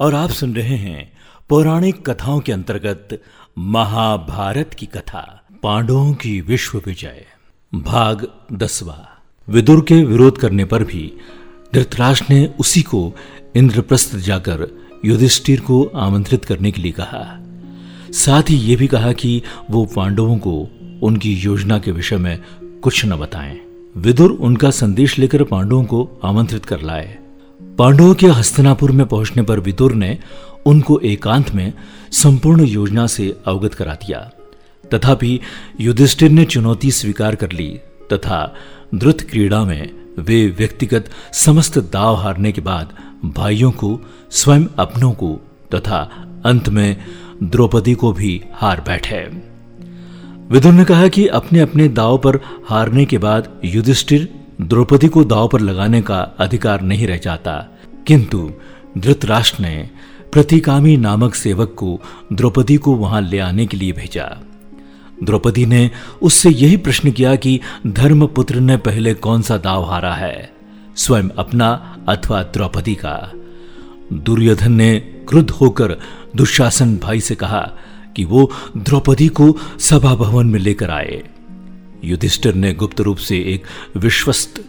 और आप सुन रहे हैं पौराणिक कथाओं के अंतर्गत महाभारत की कथा, पांडवों की विश्व विजय, भाग दसवा। विदुर के विरोध करने पर भी धृतराष्ट्र ने उसी को इंद्रप्रस्थ जाकर युधिष्ठिर को आमंत्रित करने के लिए कहा। साथ ही ये भी कहा कि वो पांडवों को उनकी योजना के विषय में कुछ न बताएँ। विदुर उनका संदेश लेकर पांडवों को आमंत्रित कर लाए। पांडवों के हस्तनापुर में पहुँचने पर विदुर ने उनको एकांत में संपूर्ण योजना से अवगत करा दिया। तथापि युधिष्ठिर ने चुनौती स्वीकार कर ली तथा द्रुत क्रीड़ा में वे व्यक्तिगत समस्त दाव हारने के बाद भाइयों को, स्वयं अपनों को तथा अंत में द्रौपदी को भी हार बैठे। विदुर ने कहा कि अपने अपने दाव पर हारने के बाद युधिष्ठिर द्रौपदी को दाव पर लगाने का अधिकार नहीं रह जाता। किंतु धृतराष्ट्र ने प्रतिकामी नामक सेवक को द्रौपदी को वहाँ ले आने के लिए भेजा। द्रौपदी ने उससे यही प्रश्न किया कि धर्मपुत्र ने पहले कौन सा दाव हारा है? स्वयं अपना अथवा द्रौपदी का। दुर्योधन ने क्रुद्ध होकर दुशासन भाई से कहा कि वो द्रौपदी को सभा भवन में लेकर आए। युधिष्ठिर ने गुप्त रूप से एक विश्वस्त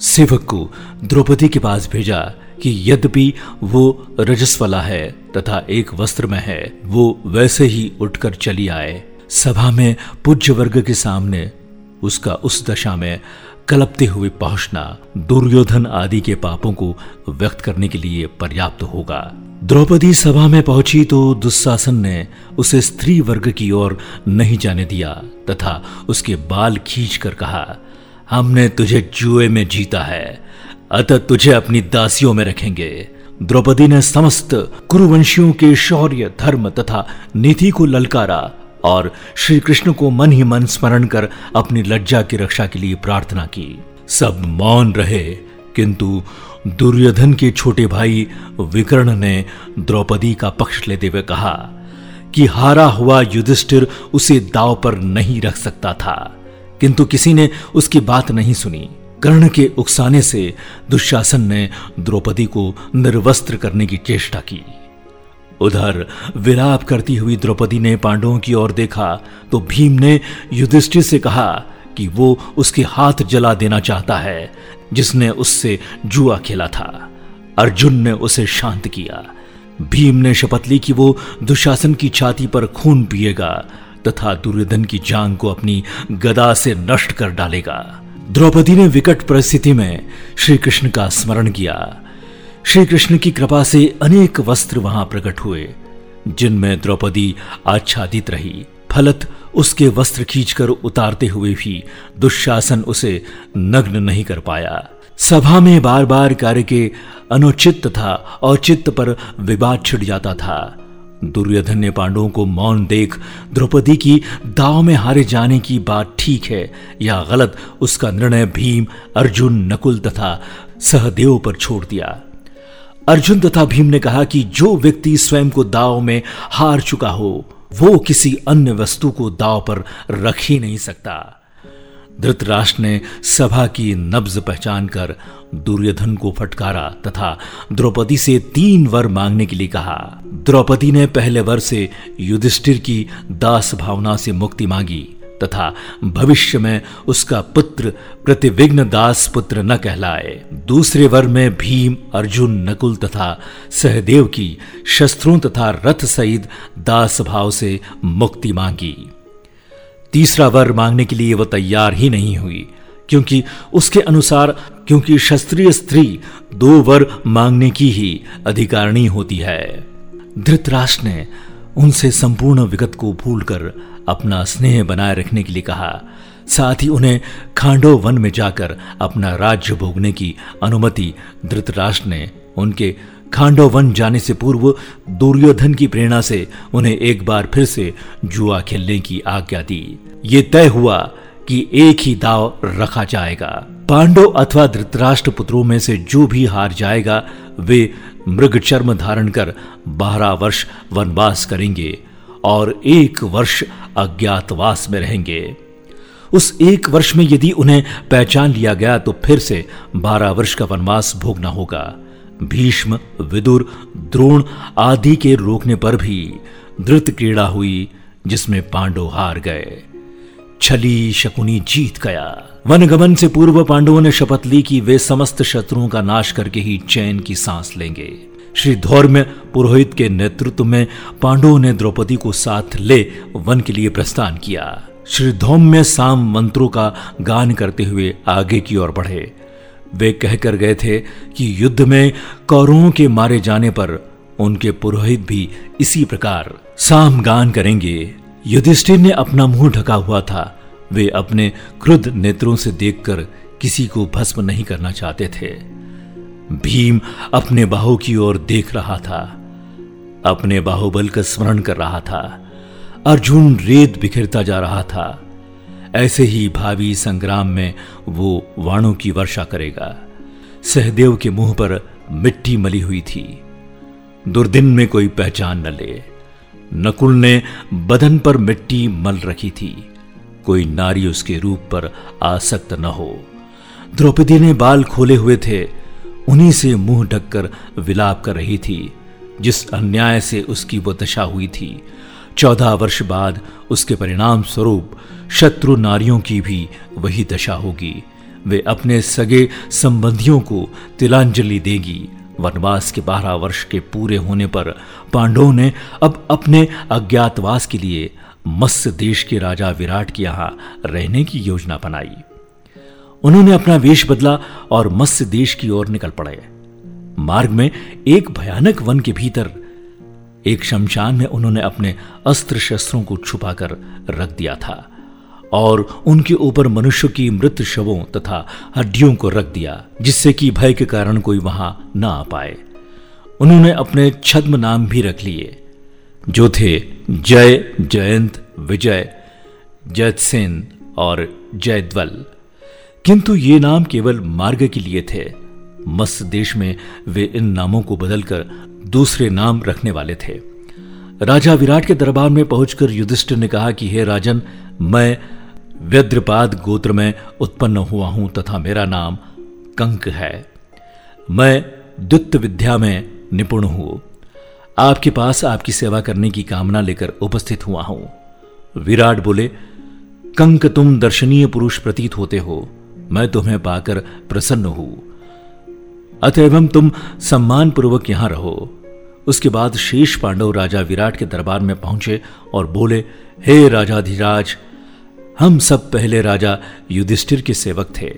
सेवक को द्रौपदी के पास भेजा कि यद्यपि वो रजस्वला है तथा एक वस्त्र में है, वो वैसे ही उठकर चली आए। सभा में पूज्य वर्ग के सामने उसका उस दशा में कलपते हुए पहुँचना दुर्योधन आदि के पापों को व्यक्त करने के लिए पर्याप्त होगा। द्रौपदी सभा में पहुँची तो दुस्शासन ने उसे स्त्री वर्ग की ओर नहीं जाने दिया, तथा उसके बाल खींच कर कहा, हमने तुझे जुए में जीता है, अतः तुझे अपनी दासियों में रखेंगे। द्रौपदी ने समस्त कुरुवंशियों के शौर्य, धर्म तथा नीति को ललकारा और श्री कृष्ण को मन ही मन स्मरण कर अपनी लज्जा की रक्षा के लिए प्रार्थना की। सब मौन रहे, किंतु दुर्योधन के छोटे भाई विकर्ण ने द्रौपदी का पक्ष लेते हुए कहा कि हारा हुआ युधिष्ठिर उसे दाव पर नहीं रख सकता था, किंतु किसी ने उसकी बात नहीं सुनी। कर्ण के उकसाने से दुशासन ने द्रौपदी को निर्वस्त्र करने की चेष्टा की। उधर विलाप करती हुई द्रौपदी ने पांडवों की ओर देखा तो भीम ने युधिष्ठिर से कहा कि वो उसके हाथ जला देना चाहता है जिसने उससे जुआ खेला था। अर्जुन ने उसे शांत किया। भीम ने शपथ ली कि वो दुशासन की छाती पर खून पिएगा तथा दुर्योधन की जांग को अपनी गदा से नष्ट कर डालेगा। द्रौपदी ने विकट परिस्थिति में श्री कृष्ण का स्मरण किया। श्री कृष्ण की कृपा से अनेक वस्त्र वहाँ प्रकट हुए, जिनमें द्रौपदी आच्छादित रही। फलत उसके वस्त्र खींचकर उतारते हुए भी दुशासन उसे नग्न नहीं कर पाया। सभा में बार बार कार्य के अनुचित तथा औचित्य पर विवाद छिड़ जाता था। दुर्योधन ने पांडवों को मौन देख द्रौपदी की दाव में हारे जाने की बात ठीक है या गलत, उसका निर्णय भीम, अर्जुन, नकुल तथा सहदेव पर छोड़ दिया। अर्जुन तथा भीम ने कहा कि जो व्यक्ति स्वयं को दाव में हार चुका हो वो किसी अन्य वस्तु को दाव पर रख ही नहीं सकता। धृतराष्ट्र ने सभा की नब्ज पहचान कर दुर्योधन को फटकारा तथा द्रौपदी से तीन वर मांगने के लिए कहा। द्रौपदी ने पहले वर से युधिष्ठिर की दास भावना से मुक्ति मांगी। तथा भविष्य में उसका पुत्र प्रतिविघ्न दास पुत्र न कहलाए। दूसरे वर में भीम, अर्जुन, नकुल तथा सहदेव की शस्त्रों तथा रथ सहित दास भाव से मुक्ति मांगी। तीसरा वर मांगने के लिए वह तैयार ही नहीं हुई, क्योंकि उसके अनुसार, क्योंकि शस्त्रीय स्त्री दो वर मांगने की ही अधिकारिणी होती है। धृतराष्ट्र ने उनसे संपूर्ण विगत को भूलकर अपना स्नेह बनाए रखने के लिए कहा। साथ ही उन्हें खांडो वन में जाकर अपना राज्य भोगने की अनुमति धृतराष्ट्र ने उनके खांडो वन जाने से पूर्व दुर्योधन की प्रेरणा से उन्हें एक बार फिर से जुआ खेलने की आज्ञा दी। ये तय हुआ कि एक ही दाव रखा जाएगा। पांडव अथवा धृतराष्ट्र पुत्रों में से जो भी हार जाएगा, वे मृग चर्म धारण कर बारह वर्ष वनवास करेंगे और एक वर्ष अज्ञातवास में रहेंगे। उस एक वर्ष में यदि उन्हें पहचान लिया गया तो फिर से बारह वर्ष का वनवास भोगना होगा। भीष्म, विदुर, द्रोण आदि के रोकने पर भी द्रुत क्रीड़ा हुई, जिसमें पांडव हार गए। छली शकुनी जीत गया। वनगमन से पूर्व पांडवों ने शपथ ली कि वे समस्त शत्रुओं का नाश करके ही चैन की सांस लेंगे। श्री धौर्य पुरोहित के नेतृत्व में पांडवों ने द्रौपदी को साथ ले वन के लिए प्रस्थान किया। श्री धौम्य साम मंत्रों का गान करते हुए आगे की ओर बढ़े। वे कहकर गए थे कि युद्ध में कौरवों के मारे जाने पर उनके पुरोहित भी इसी प्रकार साम गान करेंगे। युधिष्ठिर ने अपना मुँह ढका हुआ था। वे अपने क्रुद्ध नेत्रों से देखकर किसी को भस्म नहीं करना चाहते थे। भीम अपने बाहु की ओर देख रहा था। अपने बाहुबल का स्मरण कर रहा था। अर्जुन रेत बिखरता जा रहा था। ऐसे ही भावी संग्राम में वो वाणों की वर्षा करेगा। सहदेव के मुँह पर मिट्टी मली हुई थी। दुर्दिन में कोई पहचान न ले। नकुल ने बदन पर मिट्टी मल रखी थी। कोई नारी उसके रूप पर आसक्त न हो। द्रौपदी ने बाल खोले हुए थे। उन्हीं से मुँह ढककर विलाप कर रही थी, जिस अन्याय से उसकी वो दशा हुई थी। चौदह वर्ष बाद उसके परिणाम स्वरूप शत्रु नारियों की भी वही दशा होगी। वे अपने सगे संबंधियों को तिलांजलि देगी। वनवास के बारह वर्ष के पूरे होने पर पांडवों ने अब अपने अज्ञातवास के लिए मत्स्य देश के राजा विराट के यहाँ रहने की योजना बनाई। उन्होंने अपना वेश बदला और मत्स्य देश की ओर निकल पड़े। मार्ग में एक भयानक वन के भीतर एक शमशान में उन्होंने अपने अस्त्र शस्त्रों को छुपाकर रख दिया था। और उनके ऊपर मनुष्य की मृत शवों तथा हड्डियों को रख दिया, जिससे कि भय के कारण कोई वहाँ न आ पाए। उन्होंने अपने छद्म नाम भी रख लिए, जो थे जय, जयंत, विजय जयतसेन और जयद्वल। किंतु ये नाम केवल मार्ग के लिए थे। मस्त देश में वे इन नामों को बदलकर दूसरे नाम रखने वाले थे। राजा विराट के दरबार में पहुंचकर युधिष्ठिर ने कहा कि, हे राजन, मैं व्यद्रपाद गोत्र में उत्पन्न हुआ हूँ तथा मेरा नाम कंक है। मैं द्वित विद्या में निपुण हूँ। आपके पास आपकी सेवा करने की कामना लेकर उपस्थित हुआ हूँ। विराट बोले, कंक, तुम दर्शनीय पुरुष प्रतीत होते हो। मैं तुम्हें पाकर प्रसन्न हूँ। अतएव तुम सम्मान पूर्वक यहाँ रहो। उसके बाद शेष पांडव राजा विराट के दरबार में पहुँचे और बोले, हे राजाधिराज, हम सब पहले राजा युधिष्ठिर के सेवक थे।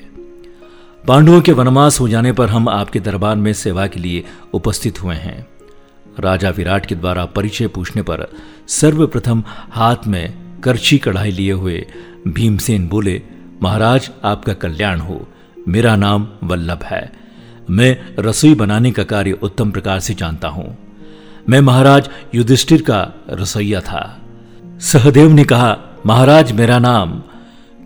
पांडवों के वनवास हो जाने पर हम आपके दरबार में सेवा के लिए उपस्थित हुए हैं। राजा विराट के द्वारा परिचय पूछने पर सर्वप्रथम हाथ में करछी कढ़ाई लिए हुए भीमसेन बोले, महाराज, आपका कल्याण हो। मेरा नाम वल्लभ है। मैं रसोई बनाने का कार्य उत्तम प्रकार से जानता हूँ। मैं महाराज युधिष्ठिर का रसोईया था। सहदेव ने कहा, महाराज, मेरा नाम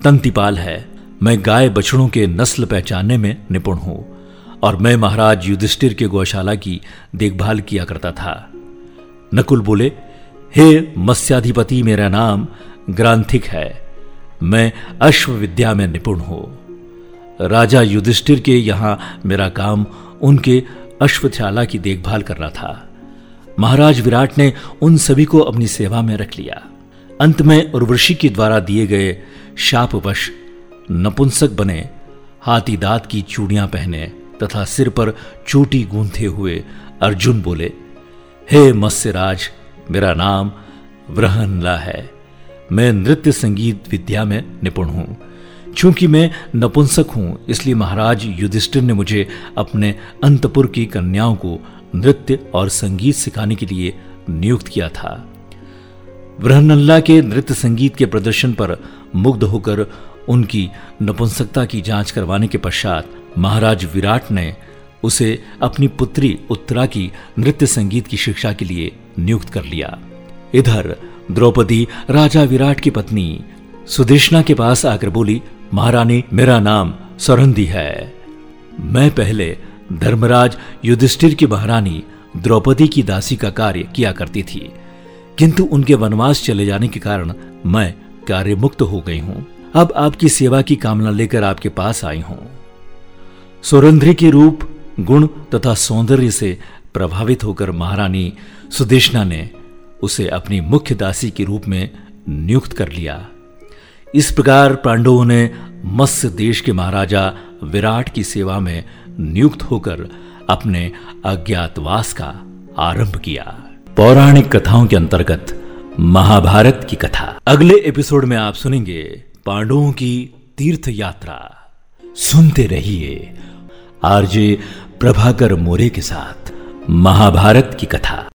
तंतिपाल है। मैं गाय बछड़ों के नस्ल पहचानने में निपुण हूँ और मैं महाराज युधिष्ठिर के गौशाला की देखभाल किया करता था। नकुल बोले, हे मत्स्याधिपति, मेरा नाम ग्रांथिक है। मैं अश्व विद्या में निपुण हूँ। राजा युधिष्ठिर के यहाँ मेरा काम उनके अश्वशाला की देखभाल करना था। महाराज विराट ने उन सभी को अपनी सेवा में रख लिया। अंत में उर्वशी के द्वारा दिए गए शापवश नपुंसक बने, हाथी दांत की चूड़ियाँ पहने तथा सिर पर चोटी गूंथे हुए अर्जुन बोले, हे मत्स्यराज, मेरा नाम व्रहनला है। मैं नृत्य संगीत विद्या में निपुण हूँ। क्योंकि मैं नपुंसक हूँ, इसलिए महाराज युधिष्ठिर ने मुझे अपने अंतपुर की कन्याओं को नृत्य और संगीत सिखाने के लिए नियुक्त किया था। ब्रहनल्ला के नृत्य संगीत के प्रदर्शन पर मुग्ध होकर उनकी नपुंसकता की जाँच करवाने के पश्चात महाराज विराट ने उसे अपनी पुत्री उत्तरा की नृत्य संगीत की शिक्षा के लिए नियुक्त कर लिया। इधर द्रौपदी राजा विराट की पत्नी सुदेशना के पास आकर बोली, महारानी, मेरा नाम सौरंदी है। मैं पहले धर्मराज युधिष्ठिर की महारानी द्रौपदी की दासी का कार्य किया करती थी। किंतु उनके वनवास चले जाने के कारण मैं कार्य मुक्त हो गई हूँ। अब आपकी सेवा की कामना लेकर आपके पास आई हूँ। सुरंध्री के रूप, गुण तथा सौंदर्य से प्रभावित होकर महारानी सुदेशना ने उसे अपनी मुख्य दासी के रूप में नियुक्त कर लिया। इस प्रकार पांडवों ने मत्स्य देश के महाराजा विराट की सेवा में नियुक्त होकर अपने अज्ञातवास का आरंभ किया। पौराणिक कथाओं के अंतर्गत महाभारत की कथा। अगले एपिसोड में आप सुनेंगे पांडवों की तीर्थ यात्रा सुनते रहिए आरजे प्रभाकर मोरे के साथ महाभारत की कथा।